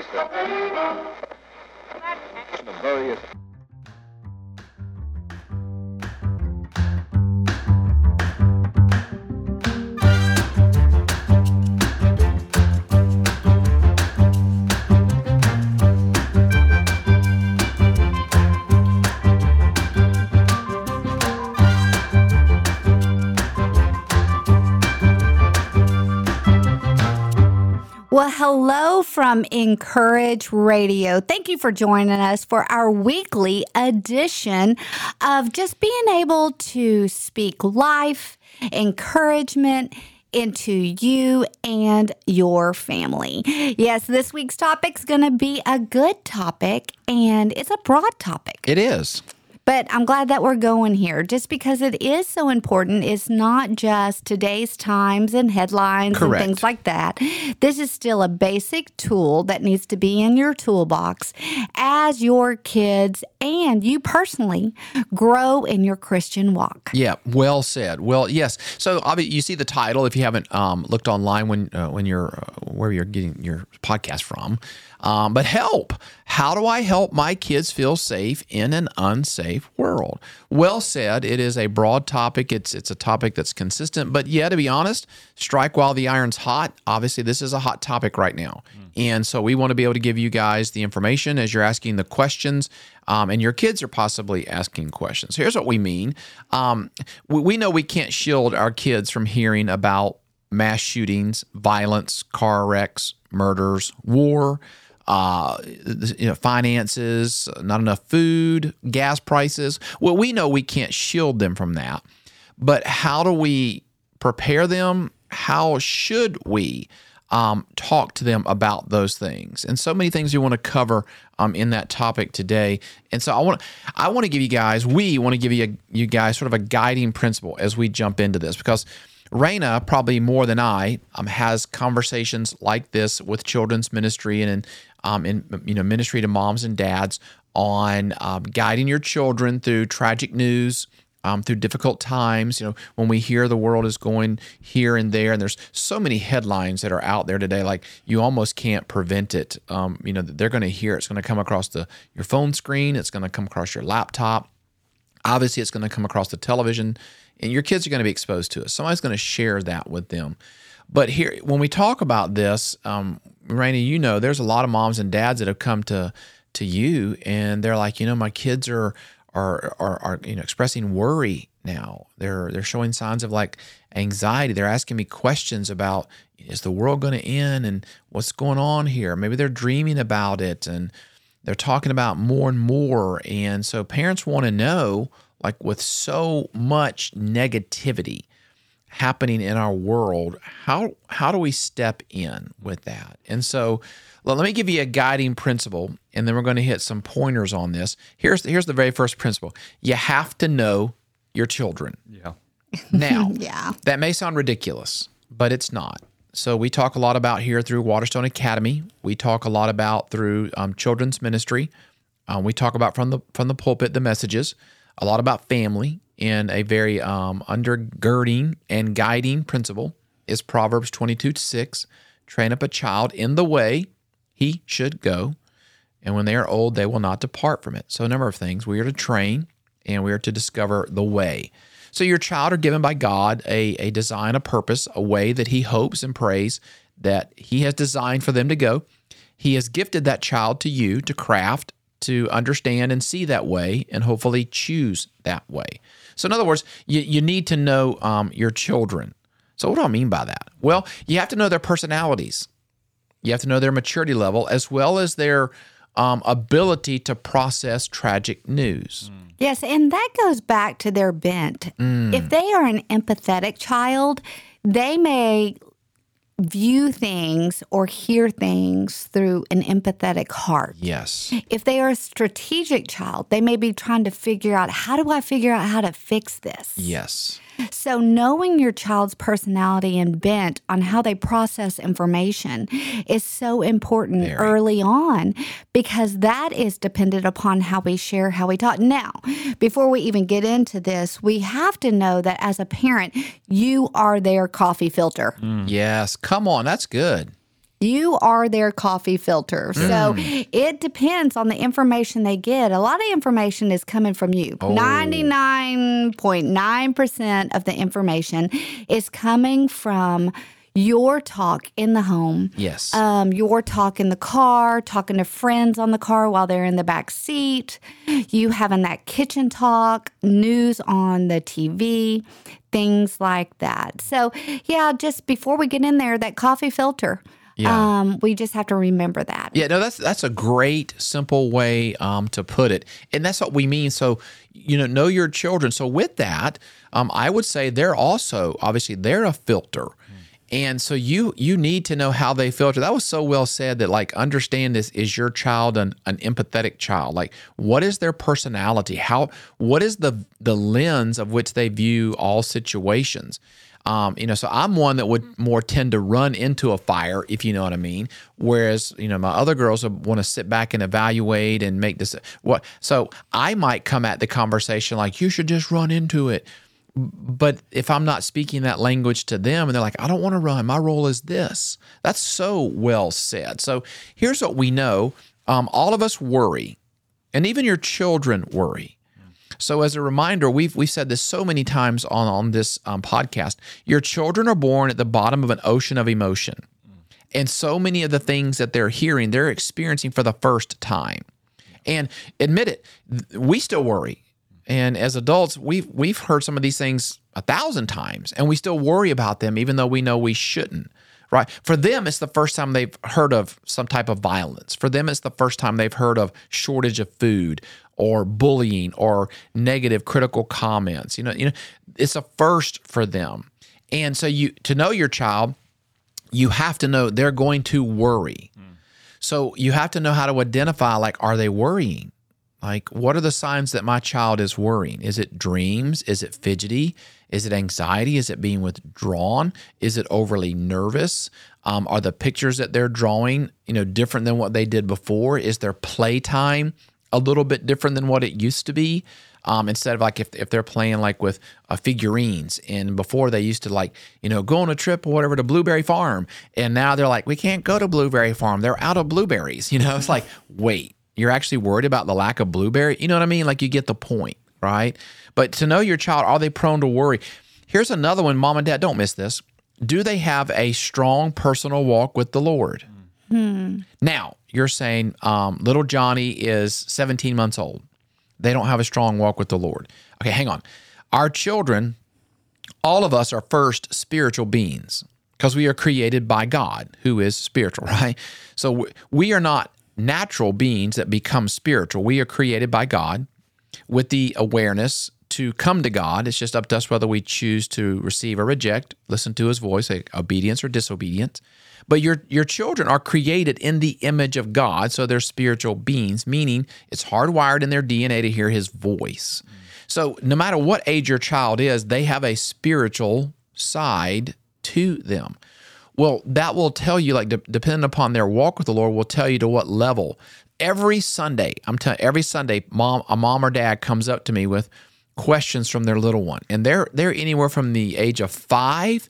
of the hello from inCourage Radio. Thank you for joining us for our weekly edition of just being able to speak life, encouragement into you and your family. Yes, this week's topic is going to be a good topic and it's a broad topic. It is. But I'm glad that we're going here just because it is so important. It's not just today's times and headlines Correct. and things like that. This is still a basic tool that needs to be in your toolbox as your kids and you personally grow in your Christian walk. Yeah, well said. Well, yes. So obvi- you see the title if you haven't um, looked online when uh, when you're uh, where you're getting your podcast from. Um, but help. How do I help my kids feel safe in an unsafe world? Well said. It is a broad topic. It's it's a topic that's consistent. But yeah, to be honest, strike while the iron's hot. Obviously, this is a hot topic right now, and so we want to be able to give you guys the information as you're asking the questions. Um, and your kids are possibly asking questions. Here's what we mean. Um, we, we know we can't shield our kids from hearing about mass shootings, violence, car wrecks, murders, war, uh, you know, finances, not enough food, gas prices. Well, we know we can't shield them from that. But how do we prepare them? How should we um, talk to them about those things? And so many things we want to cover um, in that topic today. And so I want I want to give you guys, we want to give you you guys sort of a guiding principle as we jump into this because Raina, probably more than I, um, has conversations like this with children's ministry and in, um, in you know ministry to moms and dads on um, guiding your children through tragic news, um, through difficult times. You know, when we hear the world is going here and there, and there's so many headlines that are out there today, like you almost can't prevent it. Um, you know, they're going to hear it's going to come across the your phone screen, it's going to come across your laptop. Obviously, it's going to come across the television, and your kids are going to be exposed to it. Somebody's going to share that with them. But here, when we talk about this, um, Rainey, you know, there's a lot of moms and dads that have come to to you, and they're like, you know, my kids are are are, are you know expressing worry now. They're they're showing signs of like anxiety. They're asking me questions about is the world going to end and what's going on here. Maybe they're dreaming about it and they're talking about more and more. And so parents want to know, like with so much negativity happening in our world, how how do we step in with that? And so let me give you a guiding principle, and then we're going to hit some pointers on this. Here's here's the very first principle: you have to know your children. Yeah. Now, Yeah. that may sound ridiculous, but it's not. So we talk a lot about here through Waterstone Academy. We talk a lot about through um, children's ministry. Um, we talk about from the from the pulpit the messages. A lot about family and a very um, undergirding and guiding principle is Proverbs twenty two to six. Train up a child in the way he should go, and when they are old, they will not depart from it. So a number of things we are to train and we are to discover the way. So your child are given by God a, a design, a purpose, a way that he hopes and prays that he has designed for them to go. He has gifted that child to you to craft, to understand and see that way, and hopefully choose that way. So, in other words, you, you need to know um, your children. So, what do I mean by that? Well, you have to know their personalities, you have to know their maturity level, as well as their um, ability to process tragic news. Yes, and that goes back to their bent. If they are an empathetic child, they may view things or hear things through an empathetic heart. Yes. If they are a strategic child, they may be trying to figure out how do I figure out how to fix this? Yes. So, knowing your child's personality and bent on how they process information is so important Very. early on because that is dependent upon how we share, how we talk. Now, before we even get into this, we have to know that as a parent, you are their coffee filter. Mm. Yes. Come on. That's good. You are their coffee filter. So it depends on the information they get. A lot of information is coming from you. 99.9% of the information is coming from your talk in the home. Yes. Um, your talk in the car, talking to friends on the car while they're in the back seat, you having that kitchen talk, news on the TV, things like that. So, yeah, just before we get in there, that coffee filter. Yeah. Um, we just have to remember that. Yeah, no, that's that's a great, simple way um, to put it, and that's what we mean. So, you know, know your children. So, with that, um, I would say they're also obviously they're a filter, and so you you need to know how they filter. That was so well said. That like understand this is your child an, an empathetic child? Like, what is their personality? How what is the the lens of which they view all situations? Um, you know, so I'm one that would more tend to run into a fire, if you know what I mean. Whereas, you know, my other girls want to sit back and evaluate and make this what. So I might come at the conversation like, "You should just run into it." But if I'm not speaking that language to them, and they're like, "I don't want to run. My role is this." That's so well said. So here's what we know: um, all of us worry, and even your children worry. So, as a reminder, we've we've said this so many times on on this um, podcast. Your children are born at the bottom of an ocean of emotion, and so many of the things that they're hearing, they're experiencing for the first time. And admit it, we still worry. And as adults, we've we've heard some of these things a thousand times, and we still worry about them, even though we know we shouldn't. Right? For them, it's the first time they've heard of some type of violence. For them, it's the first time they've heard of shortage of food or bullying or negative critical comments. You know, you know, it's a first for them. And so you to know your child, you have to know they're going to worry. So you have to know how to identify like are they worrying? Like what are the signs that my child is worrying? Is it dreams? Is it fidgety? Is it anxiety? Is it being withdrawn? Is it overly nervous? Um, are the pictures that they're drawing, you know, different than what they did before? Is their playtime a little bit different than what it used to be? Um, instead of like if, if they're playing like with uh, figurines. And before they used to like you know go on a trip or whatever to blueberry farm and now they're like we can't go to blueberry farm. They're out of blueberries. You know it's like wait you're actually worried about the lack of blueberry? You know what i mean? Like you get the point right? But to know your child are they prone to worry? Here's another one mom and dad don't miss this. Do they have a strong personal walk with the lord? Now you're saying um, little johnny is 17 months old they don't have a strong walk with the Lord. Okay, hang on. Our children, all of us are first spiritual beings because we are created by God, who is spiritual, right? So we- we are not natural beings that become spiritual. We are created by God with the awareness to come to God. It's just up to us whether we choose to receive or reject, listen to his voice, obedience or disobedience. But your your children are created in the image of God, so they're spiritual beings, meaning it's hardwired in their DNA to hear his voice. So no matter what age your child is, they have a spiritual side to them. Well, that will tell you, like, de- depending upon their walk with the Lord, will tell you to what level. Every Sunday, I'm telling every Sunday, mom, a mom or dad comes up to me with questions from their little one, and they're they're anywhere from the age of five,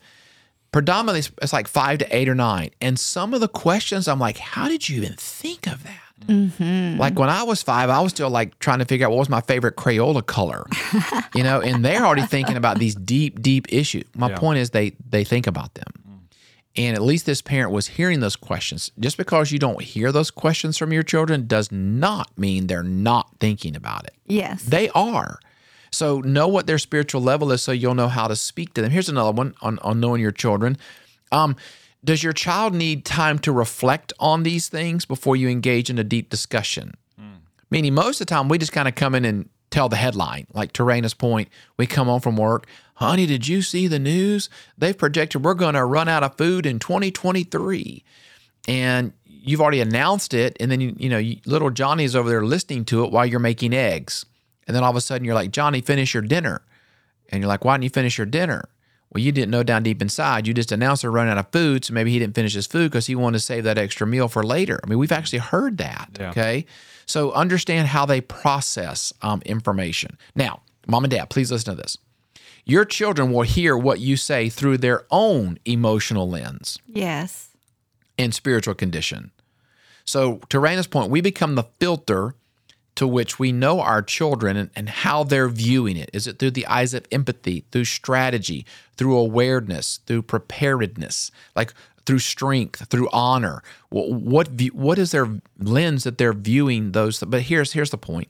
predominantly it's- it's like five to eight or nine. And some of the questions, I'm like, how did you even think of that? Mm-hmm. Like when I was five, I was still like trying to figure out what was my favorite Crayola color, you know, and they're already thinking about these deep, deep issues. My point is they they think about them. And at least this parent was hearing those questions. Just because you don't hear those questions from your children does not mean they're not thinking about it. Yes. They are. So know what their spiritual level is so you'll know how to speak to them. Here's another one on, on knowing your children. Um, does your child need time to reflect on these things before you engage in a deep discussion? Meaning, most of the time, we just kind of come in and tell the headline. Like to point, we come home from work. Honey, did you see the news? They've projected we're going to run out of food in 2023. And you've already announced it. And then, you, you know, little Johnny's over there listening to it while you're making eggs. And then all of a sudden, you're like, Johnny, finish your dinner. And you're like, why didn't you finish your dinner? Well, you didn't know down deep inside. You just announced they're out of food. So maybe he didn't finish his food because he wanted to save that extra meal for later. I mean, we've actually heard that. Yeah. Okay. So understand how they process um, information. Now, mom and dad, please listen to this. Your children will hear what you say through their own emotional lens. yes. and spiritual condition. So, to Raina's point, we become the filter to which we know our children and, and, how they're viewing it. Is it through the eyes of empathy, through strategy, through awareness, through preparedness, like through strength, through honor? What what, view, what is their lens that they're viewing those? But here's here's the point: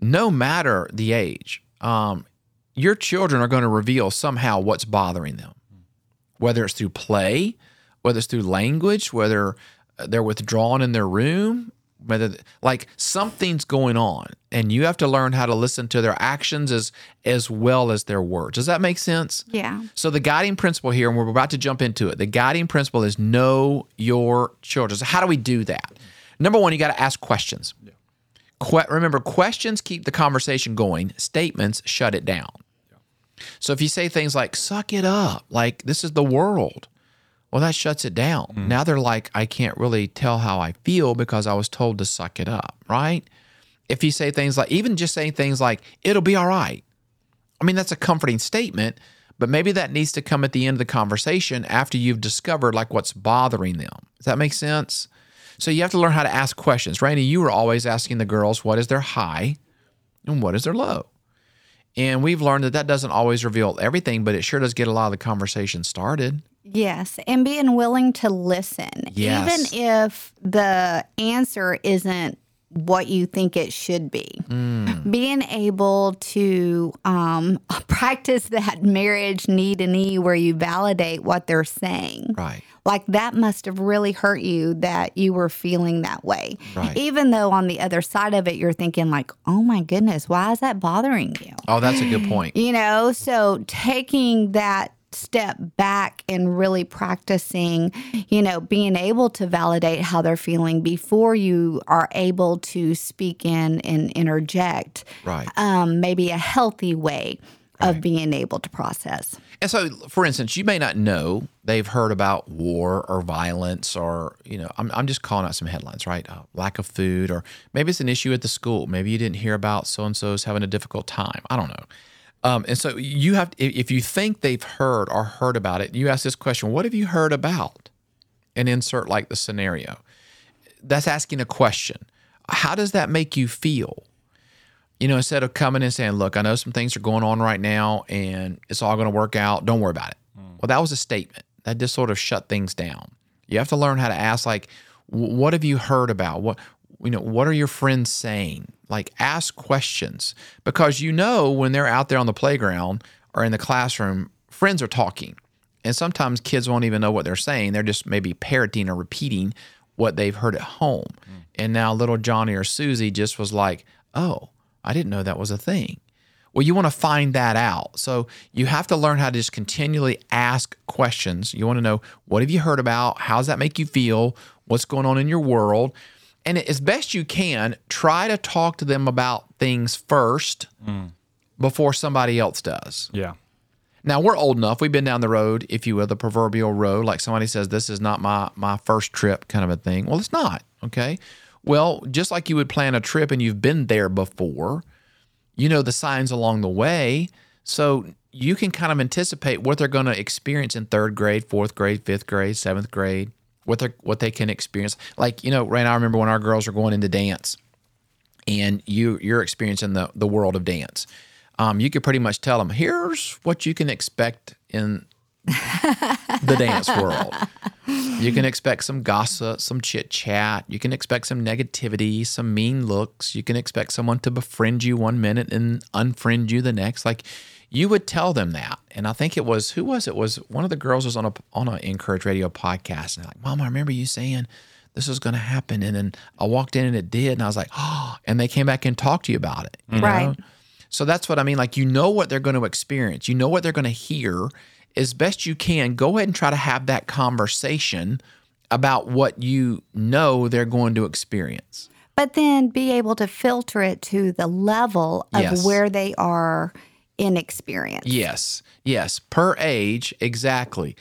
no matter the age, um, your children are going to reveal somehow what's bothering them, whether it's through play, whether it's through language, whether they're withdrawn in their room, whether like something's going on and you have to learn how to listen to their actions as as well as their words. Does that make sense? Yeah. So the guiding principle here and we're about to jump into it the guiding principle is know your children. So how do we do that? Number one you got to ask questions. Yeah. que- remember questions keep the conversation going statements shut it down. Yeah. so if you say things like suck it up like this is the world well, that shuts it down. Mm. Now they're like, I can't really tell how I feel because I was told to suck it up, right? If you say things like, even just saying things like, it'll be all right. I mean, that's a comforting statement, but maybe that needs to come at the end of the conversation after you've discovered like what's bothering them. Does that make sense? So you have to learn how to ask questions. Randy, you were always asking the girls, what is their high and what is their low? And we've learned that that doesn't always reveal everything, but it sure does get a lot of the conversation started. Yes, and being willing to listen, yes. even if the answer isn't what you think it should be. Mm. Being able to um, practice that marriage knee to knee where you validate what they're saying. Right. Like that must have really hurt you that you were feeling that way. Right. Even though on the other side of it, you're thinking, like, oh my goodness, why is that bothering you? Oh, that's a good point. You know, so taking that step back and really practicing, you know, being able to validate how they're feeling before you are able to speak in and interject. Right. Um, maybe a healthy way of being able to process. And so, for instance, you may not know they've heard about war or violence, or you know, I'm, I'm just calling out some headlines, right? Uh, lack of food, or maybe it's an issue at the school. Maybe you didn't hear about so and so's having a difficult time. I don't know. Um, and so you have, if you think they've heard or heard about it, you ask this question: What have you heard about? And insert like the scenario. That's asking a question. How does that make you feel? You know, instead of coming and saying, "Look, I know some things are going on right now, and it's all going to work out. Don't worry about it." Mm. Well, that was a statement that just sort of shut things down. You have to learn how to ask, like, "What have you heard about? What you know? What are your friends saying? Like ask questions because you know when they're out there on the playground or in the classroom, friends are talking. And sometimes kids won't even know what they're saying. They're just maybe parroting or repeating what they've heard at home. Mm. And now little Johnny or Susie just was like, oh, I didn't know that was a thing. Well, you want to find that out. So you have to learn how to just continually ask questions. You want to know what have you heard about? How does that make you feel? What's going on in your world? and as best you can, try to talk to them about things first mm. before somebody else does. Yeah. Now we're old enough. We've been down the road, if you will, the proverbial road. Like somebody says, "This is not my my first trip," kind of a thing. Well, it's not. Okay. Well, just like you would plan a trip and you've been there before, you know the signs along the way, so you can kind of anticipate what they're going to experience in third grade, fourth grade, fifth grade, seventh grade what they what they can experience. Like you know, right now I remember when our girls were going into dance, and you you're experiencing the the world of dance. Um, you could pretty much tell them here's what you can expect in the dance world. You can expect some gossip, some chit chat. You can expect some negativity, some mean looks. You can expect someone to befriend you one minute and unfriend you the next. Like you would tell them that. And I think it was who was it? Was one of the girls was on a on a inCourage Radio podcast and like, Mom, I remember you saying this was going to happen, and then I walked in and it did, and I was like, oh, and they came back and talked to you about it, you right? Know? So that's what I mean. Like you know what they're going to experience, you know what they're going to hear. As best you can, go ahead and try to have that conversation about what you know they're going to experience. But then be able to filter it to the level of yes. where they are in experience. Yes, yes. Per age, exactly.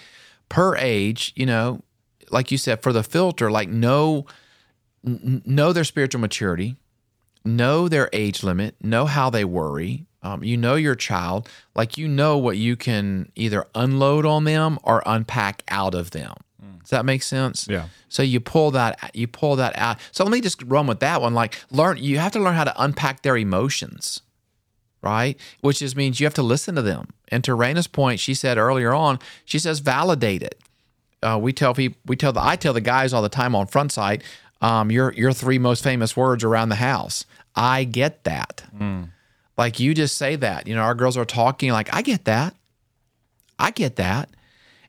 Per age, you know, like you said, for the filter, like know know their spiritual maturity, know their age limit, know how they worry. Um, you know your child, like you know what you can either unload on them or unpack out of them. Does that make sense? Yeah. So you pull that you pull that out. So let me just run with that one. Like learn you have to learn how to unpack their emotions, right? Which just means you have to listen to them. And to Raina's point, she said earlier on, she says validate it. Uh, we tell people, we tell the I tell the guys all the time on front side, um, your your three most famous words around the house. I get that. Like you just say that. You know, our girls are talking like, I get that. I get that.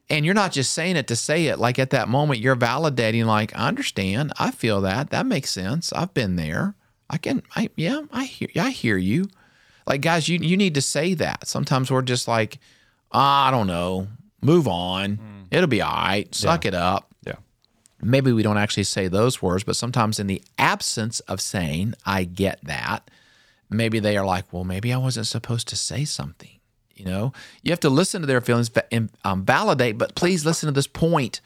And you're not just saying it to say it. Like at that moment, you're validating, like, I understand. I feel that. That makes sense. I've been there. I can, I, yeah, I hear, I hear you. Like, guys, you, you need to say that. Sometimes we're just like, "Ah, I don't know, move on. It'll be all right. Suck it up. Yeah. Maybe we don't actually say those words, but sometimes in the absence of saying, I get that, maybe they are like, well, maybe I wasn't supposed to say something. You know, you have to listen to their feelings and um, validate, but please listen to this point.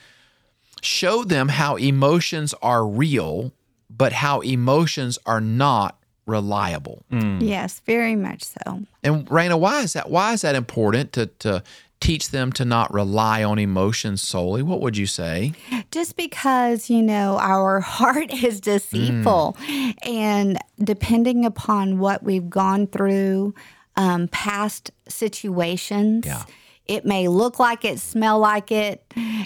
Show them how emotions are real, but how emotions are not reliable. Yes, very much so. And Raina, why is that? Why is that important to to teach them to not rely on emotions solely? What would you say? Just because, you know, our heart is deceitful. And depending upon what we've gone through, um, past situations, Yeah. it may look like it, smell like it,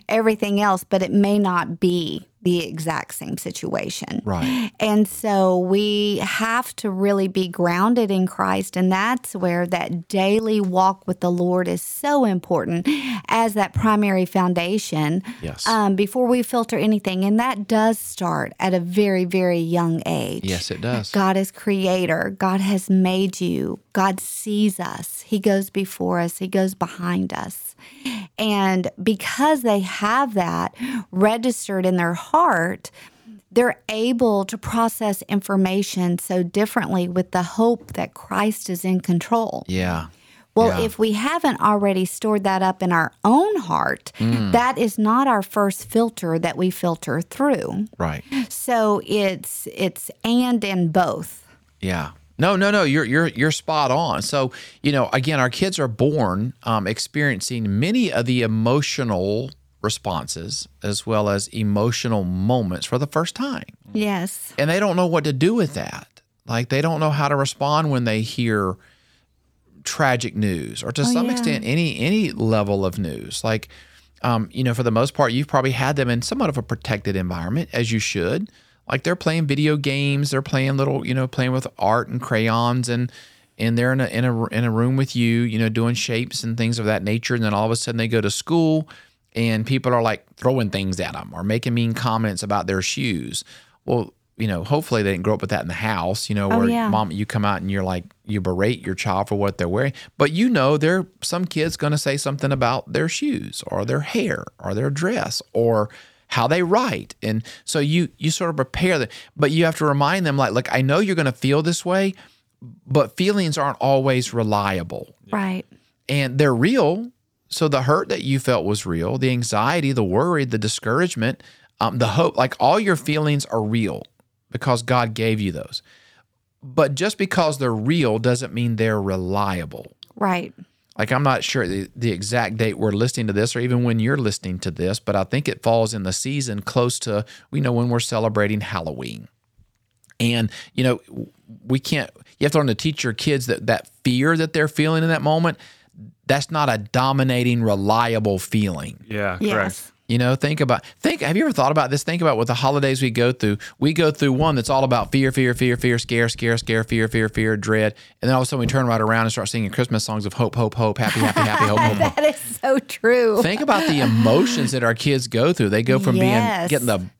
everything else, but it may not be the exact same situation. Right. And so we have to really be grounded in Christ. And that's where that daily walk with the Lord is so important as that primary foundation Yes. um, before we filter anything. And that does start at a very, very young age. Yes, it does. God is creator. God has made you. God sees us. He goes before us, He goes behind us. And because they have that registered in their heart, they're able to process information so differently with the hope that Christ is in control. Yeah. Well, Yeah. if we haven't already stored that up in our own heart, Mm. that is not our first filter that we filter through. Right. So it's it's and in both. Yeah. No, no, no. You're you're you're spot on. So you know, again, our kids are born um, experiencing many of the emotional responses as well as emotional moments for the first time, Yes. and they don't know what to do with that. Like they don't know how to respond when they hear tragic news, or to some yeah. extent, any any level of news. Like, um, you know, for the most part, you've probably had them in somewhat of a protected environment, as you should. Like they're playing video games, they're playing little, you know, playing with art and crayons, and and they're in a in a in a room with you, you know, doing shapes and things of that nature. And then all of a sudden they go to school, and people are like throwing things at them or making mean comments about their shoes. Well, you know, hopefully they didn't grow up with that in the house, you know, Oh, where yeah. mom you come out and you're like you berate your child for what they're wearing. But you know there some kids gonna say something about their shoes or their hair or their dress or how they write. And so you you sort of prepare them, but you have to remind them like, look, I know you're gonna feel this way, but feelings aren't always reliable Right. and they're real. So the hurt that you felt was real, the anxiety, the worry, the discouragement, um, the hope, like all your feelings are real because God gave you those. But just because they're real doesn't mean they're reliable. Right. Like I'm not sure the, the exact date we're listening to this, or even when you're listening to this, but I think it falls in the season close to you know when we're celebrating Halloween. And you know we can't. You have to learn to teach your kids that that fear that they're feeling in that moment. That's not a dominating, reliable feeling. Yeah. Correct. You know, think about think. Have you ever thought about this? Think about what the holidays we go through. We go through one that's all about fear, fear, fear, fear, scare, scare, scare, fear, fear, fear, dread, and then all of a sudden we turn right around and start singing Christmas songs of hope, hope, hope, happy, happy, happy, hope, hope, hope. That is so true. Think about the emotions that our kids go through. They go from Yes. being getting the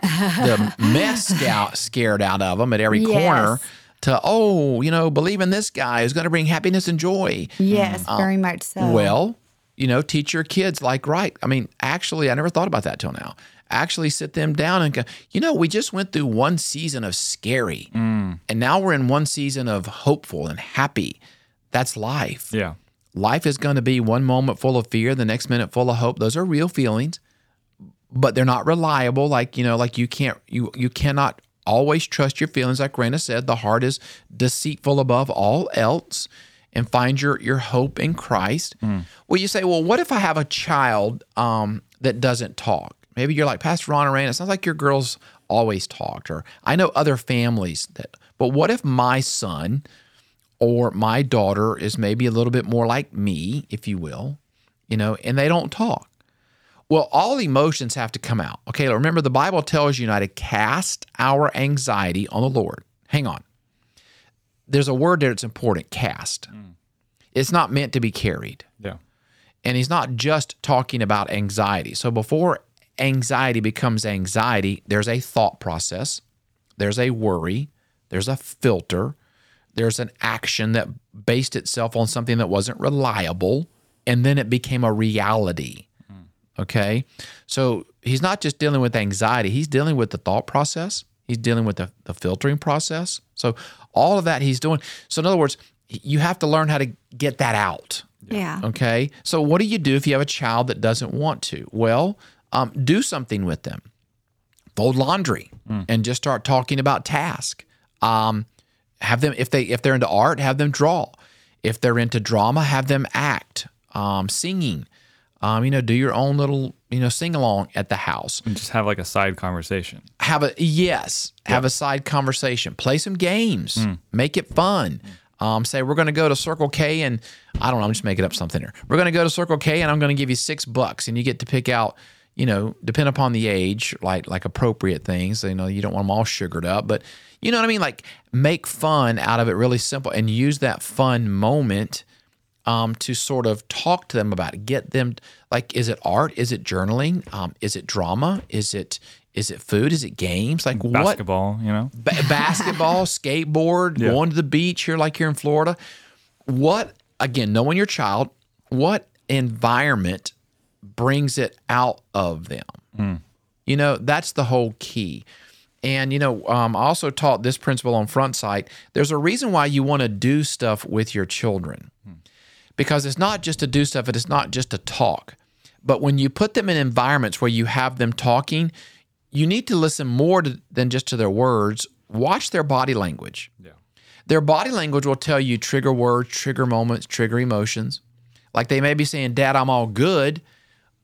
the mess out scared out of them at every Yes. corner to oh, you know, believe in this guy who's going to bring happiness and joy. Yes, uh, very much so. Well, you know, teach your kids like right. I mean, actually, I never thought about that till now. Actually, sit them down and go. You know, we just went through one season of scary, mm. and now we're in one season of hopeful and happy. That's life. Yeah. Life is going to be one moment full of fear, the next minute full of hope. Those are real feelings, but they're not reliable. Like you know, like you can't you you cannot always trust your feelings. Like Rena said, the heart is deceitful above all else. And find your your hope in Christ. Well, you say, well, what if I have a child um, that doesn't talk? maybe you're like Pastor Ron or Raina, it sounds like your girls always talked, or I know other families that. But what if my son or my daughter is maybe a little bit more like me, if you will, you know, and they don't talk? Well, all emotions have to come out. Okay, remember the Bible tells you now to cast our anxiety on the Lord. Hang on. There's a word there that's important cast. Mm. It's not meant to be carried. Yeah. And he's not just talking about anxiety. So before anxiety becomes anxiety, there's a thought process, there's a worry, there's a filter, there's an action that based itself on something that wasn't reliable, and then it became a reality. Mm. Okay. So he's not just dealing with anxiety, he's dealing with the thought process, he's dealing with the, the filtering process. So all of that he's doing. So, in other words, you have to learn how to get that out. Yeah. Okay. So, what do you do if you have a child that doesn't want to? Well, um, do something with them. Fold laundry and just start talking about task. Um, have them if they if they're into art, have them draw. If they're into drama, have them act. Um, singing. Um, you know, do your own little you know sing along at the house. And just have like a side conversation. Have a yes, have a side conversation. Play some games. Make it fun. Um, say we're going to go to Circle K and I don't know. I'm just making up something here. We're going to go to Circle K and I'm going to give you six bucks and you get to pick out. You know, depend upon the age, like like appropriate things. You know, you don't want them all sugared up, but you know what I mean. Like make fun out of it, really simple, and use that fun moment um, to sort of talk to them about it. Get them like, is it art? Is it journaling? Um, is it drama? Is it is it food? Is it games? Like what Basketball, you know? ba- basketball, skateboard, Yeah. going to the beach here, like here in Florida. What, again, knowing your child, what environment brings it out of them? You know, that's the whole key. And, you know, um, I also taught this principle on front sight. There's a reason why you want to do stuff with your children because it's not just to do stuff, it is not just to talk. But when you put them in environments where you have them talking, you need to listen more to, than just to their words. Watch their body language. Yeah. Their body language will tell you trigger words, trigger moments, trigger emotions. Like they may be saying, Dad, I'm all good,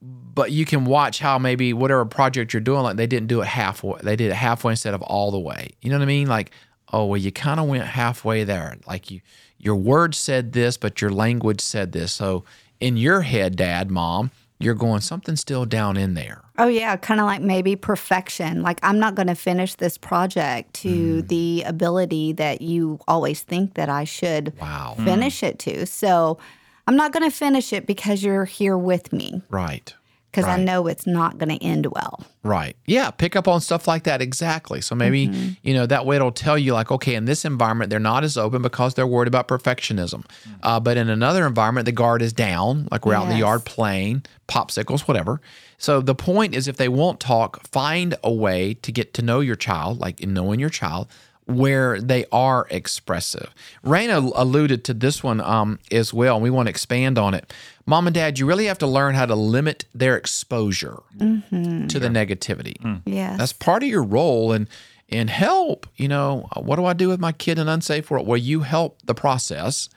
but you can watch how maybe whatever project you're doing, like they didn't do it halfway. They did it halfway instead of all the way. You know what I mean? Like, oh, well, you kind of went halfway there. Like you, your words said this, but your language said this. So in your head, Dad, Mom, you're going something's still down in there. Oh yeah, kind of like maybe perfection. Like I'm not going to finish this project to Mm. the ability that you always think that I should Wow. finish it to. So I'm not going to finish it because you're here with me Right. Because I know it's not going to end well. Right. Yeah. Pick up on stuff like that. Exactly. So maybe, Mm-hmm. you know, that way it'll tell you, like, okay, in this environment, they're not as open because they're worried about perfectionism. Uh, but in another environment, the guard is down, like we're out in the yard playing, popsicles, whatever. So the point is, if they won't talk, find a way to get to know your child, like in knowing your child, where they are expressive. Raina alluded to this one um, as well, and we want to expand on it. Mom and dad, you really have to learn how to limit their exposure to the negativity. Yes. That's part of your role and and help. You know, what do I do with my kid in unsafe world? Well, you help the process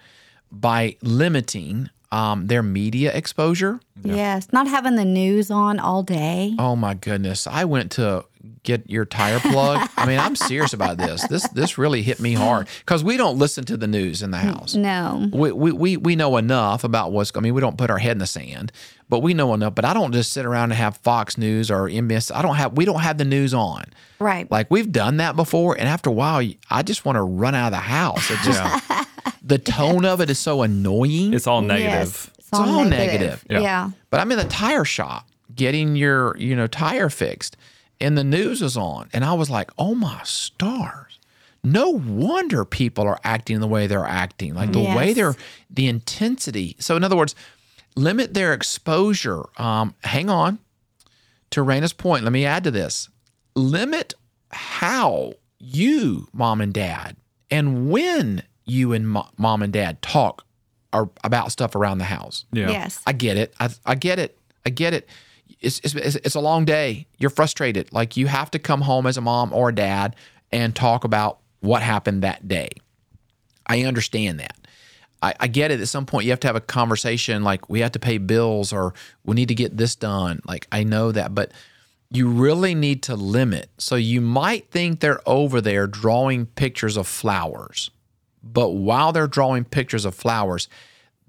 by limiting um, their media exposure. Yes. Not having the news on all day. Oh my goodness! I went to get your tire plug. I mean, I'm serious about this. This this really hit me hard because we don't listen to the news in the house. No. We, we, we, we know enough about what's I mean, we don't put our head in the sand, but we know enough. But I don't just sit around and have Fox News or MS. I don't have we don't have the news on. Right. Like we've done that before, and after a while, I just want to run out of the house. It just the tone of it is so annoying. It's all Yes. negative. It's all, all negative. negative. Yeah. yeah. but I'm in the tire shop getting your you know tire fixed, and the news is on, and I was like, oh my stars. No wonder people are acting the way they're acting, like the way they're the intensity. So, in other words, limit their exposure. Um, hang on to Raina's point. Let me add to this: limit how you, mom and dad, and when you and mo- mom and dad talk or about stuff around the house. Yeah. Yes. I get it. I, I get it. I get it. It's, it's, it's it's a long day. You're frustrated. Like you have to come home as a mom or a dad and talk about what happened that day. I understand that. I, I get it. At some point, you have to have a conversation like we have to pay bills or we need to get this done. Like I know that, but you really need to limit. So you might think they're over there drawing pictures of flowers, but while they're drawing pictures of flowers,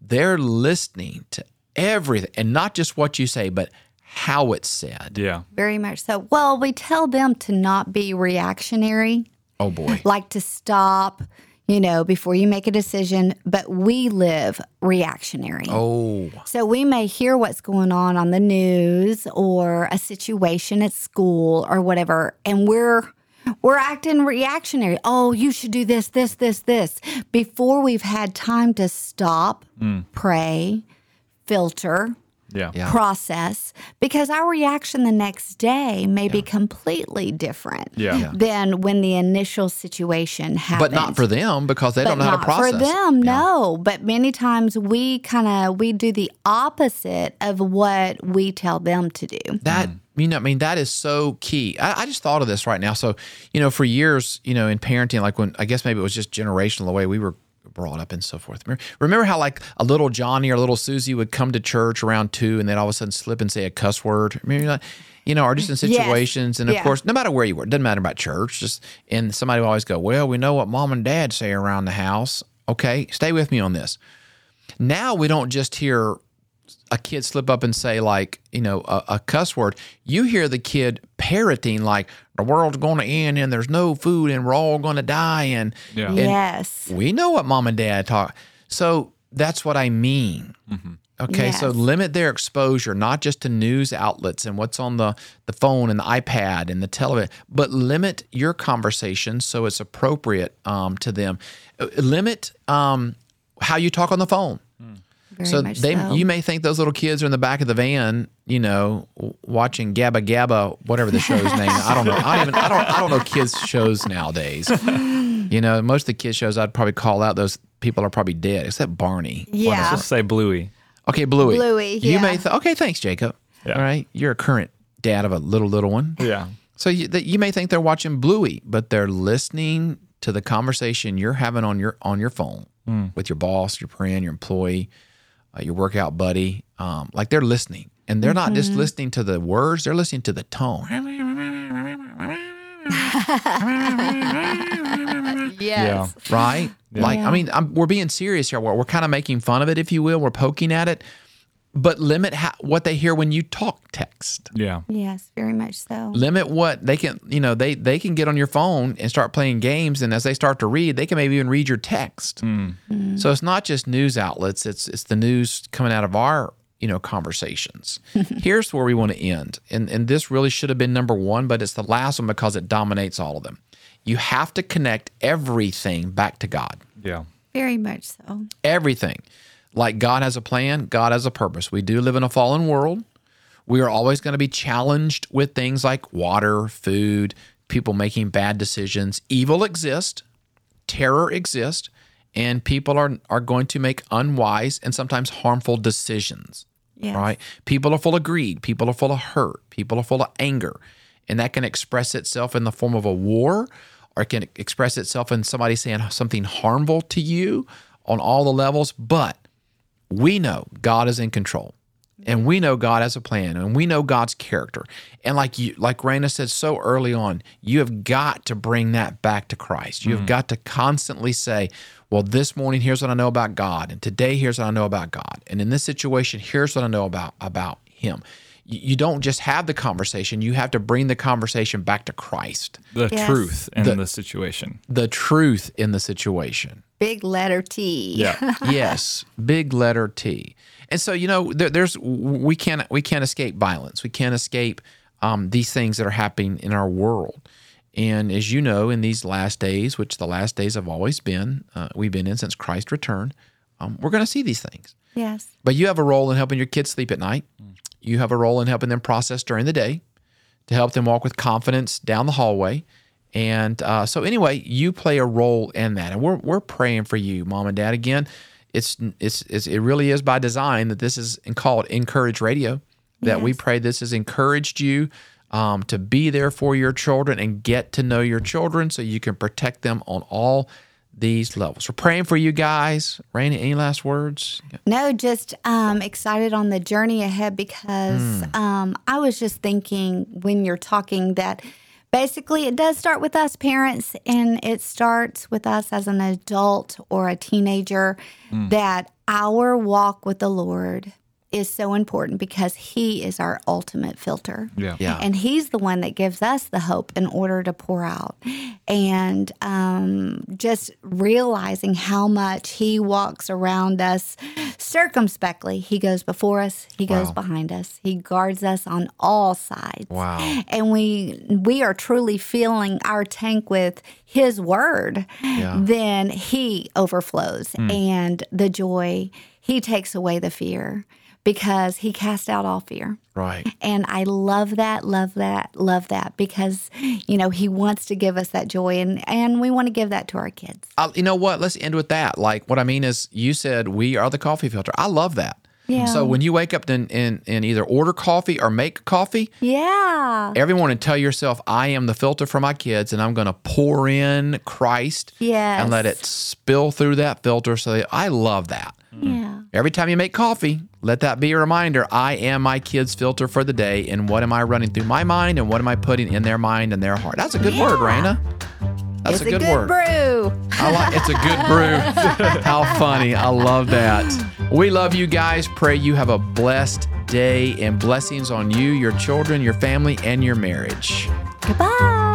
they're listening to everything and not just what you say, but how it's said. Yeah. Very much so. Well, we tell them to not be reactionary, Oh boy. like to stop, you know, before you make a decision, but we live reactionary. Oh, So we may hear what's going on on the news or a situation at school or whatever, and we're we're acting reactionary. Oh, you should do this, this, this, this before we've had time to stop, mm. pray, filter, Yeah. Yeah. process because our reaction the next day may be completely different Yeah. Yeah. than when the initial situation happened but not for them because they but don't know how to not process. for them no but many times we kind of we do the opposite of what we tell them to do That mm. You know, I mean, that is so key. I, I just thought of this right now. So, you know, for years, you know, in parenting, like when I guess maybe it was just generational the way we were brought up and so forth. Remember, remember how like a little Johnny or little Susie would come to church around two and then all of a sudden slip and say a cuss word? Remember that? You know, or just in situations, and of Yeah. course, no matter where you were, it doesn't matter about church. Just and somebody always go, "Well, we know what mom and dad say around the house." Okay, stay with me on this. Now we don't just hear a kid slip up and say like you know a, a cuss word you hear the kid parroting like the world's going to end and there's no food and we're all going to die and, Yeah. and yes. we know what mom and dad talk so that's what i mean. Okay so limit their exposure not just to news outlets and what's on the, the phone and the ipad and the television but limit your conversation so it's appropriate um, to them. Uh, limit um, how you talk on the phone very so much they, so. you may think those little kids are in the back of the van, you know, watching Gabba Gabba, whatever the show's name. I don't know. I don't even. I don't. I don't know kids shows nowadays. You know, most of the kids shows I'd probably call out. Those people are probably dead, except Barney. yeah Just say Bluey. Okay, Bluey. Bluey, You yeah. may. Th- okay, thanks, Jacob. Yeah. All right, you're a current dad of a little little one. Yeah. So you, that you may think they're watching Bluey, but they're listening to the conversation you're having on your on your phone mm. with your boss, your friend, your employee, uh, your workout buddy. Um, like they're listening, and they're not just listening to the words; they're listening to the tone. yes Right? Like, I mean, I'm, we're being serious here. We're, we're kind of making fun of it, if you will. We're poking at it, but limit how, what they hear when you talk text. Yeah. yes very much so limit what they can you know they they can get on your phone and start playing games and as they start to read they can maybe even read your text hmm. mm. so it's not just news outlets it's it's the news coming out of our you know conversations here's where we want to end and and this really should have been number one but it's the last one because it dominates all of them you have to connect everything back to god Yeah. very much so everything. Like God has a plan, God has a purpose. We do live in a fallen world. We are always going to be challenged with things like water, food, people making bad decisions. Evil exists, terror exists, and people are are going to make unwise and sometimes harmful decisions. Yes. Right? People are full of greed, people are full of hurt, people are full of anger, and that can express itself in the form of a war or it can express itself in somebody saying something harmful to you on all the levels, but we know God is in control. And we know God has a plan and we know God's character. And like you like Raina said so early on, you have got to bring that back to Christ. You have mm. got to constantly say, well, this morning here's what I know about God, and today here's what I know about God. And in this situation, here's what I know about about him. You you don't just have the conversation, you have to bring the conversation back to Christ. The Yes. truth in The- the situation. The truth in the situation. Big letter t Yeah. yes, big letter T. And so you know, there, there's we can't we can't escape violence. We can't escape um, these things that are happening in our world. And as you know, in these last days, which the last days have always been, uh, we've been in since Christ returned, um, we're going to see these things. yes But you have a role in helping your kids sleep at night. You have a role in helping them process during the day, to help them walk with confidence down the hallway. And uh, so, anyway, you play a role in that, and we're we're praying for you, mom and dad. Again, it's it's, it's it really is by design that this is called inCourage Radio. That we pray this has encouraged you um, to be there for your children and get to know your children, so you can protect them on all these levels. We're praying for you guys. Raina, any last words? No, just um, excited on the journey ahead because um, I was just thinking when you're talking that basically it does start with us parents and it starts with us as an adult or a teenager mm. that our walk with the Lord is so important because He is our ultimate filter. Yeah. Yeah. And he's the one that gives us the hope in order to pour out. And um, just realizing how much he walks around us circumspectly. He goes before us, he goes Wow. behind us, he guards us on all sides. Wow. And we we are truly filling our tank with his word, Yeah. Then he overflows and the joy, he takes away the fear because he cast out all fear. Right. And I love that, love that, love that because, you know, he wants to give us that joy and, and we want to give that to our kids. I, you know what? Let's end with that. Like, what I mean is, you said we are the coffee filter. I love that. Yeah. So when you wake up and, and, and either order coffee or make coffee, Yeah. everyone and tell yourself, I am the filter for my kids and I'm going to pour in Christ Yes. and let it spill through that filter. So that, I love that. Yeah. Every time you make coffee, let that be a reminder I am my kids' filter for the day. And what am I running through my mind and what am I putting in their mind and their heart? That's a good word, Yeah. Raina. That's it's a good, word. brew. I like it's a good brew. How funny. I love that. We love you guys. Pray you have a blessed day and blessings on you, your children, your family, and your marriage. Goodbye.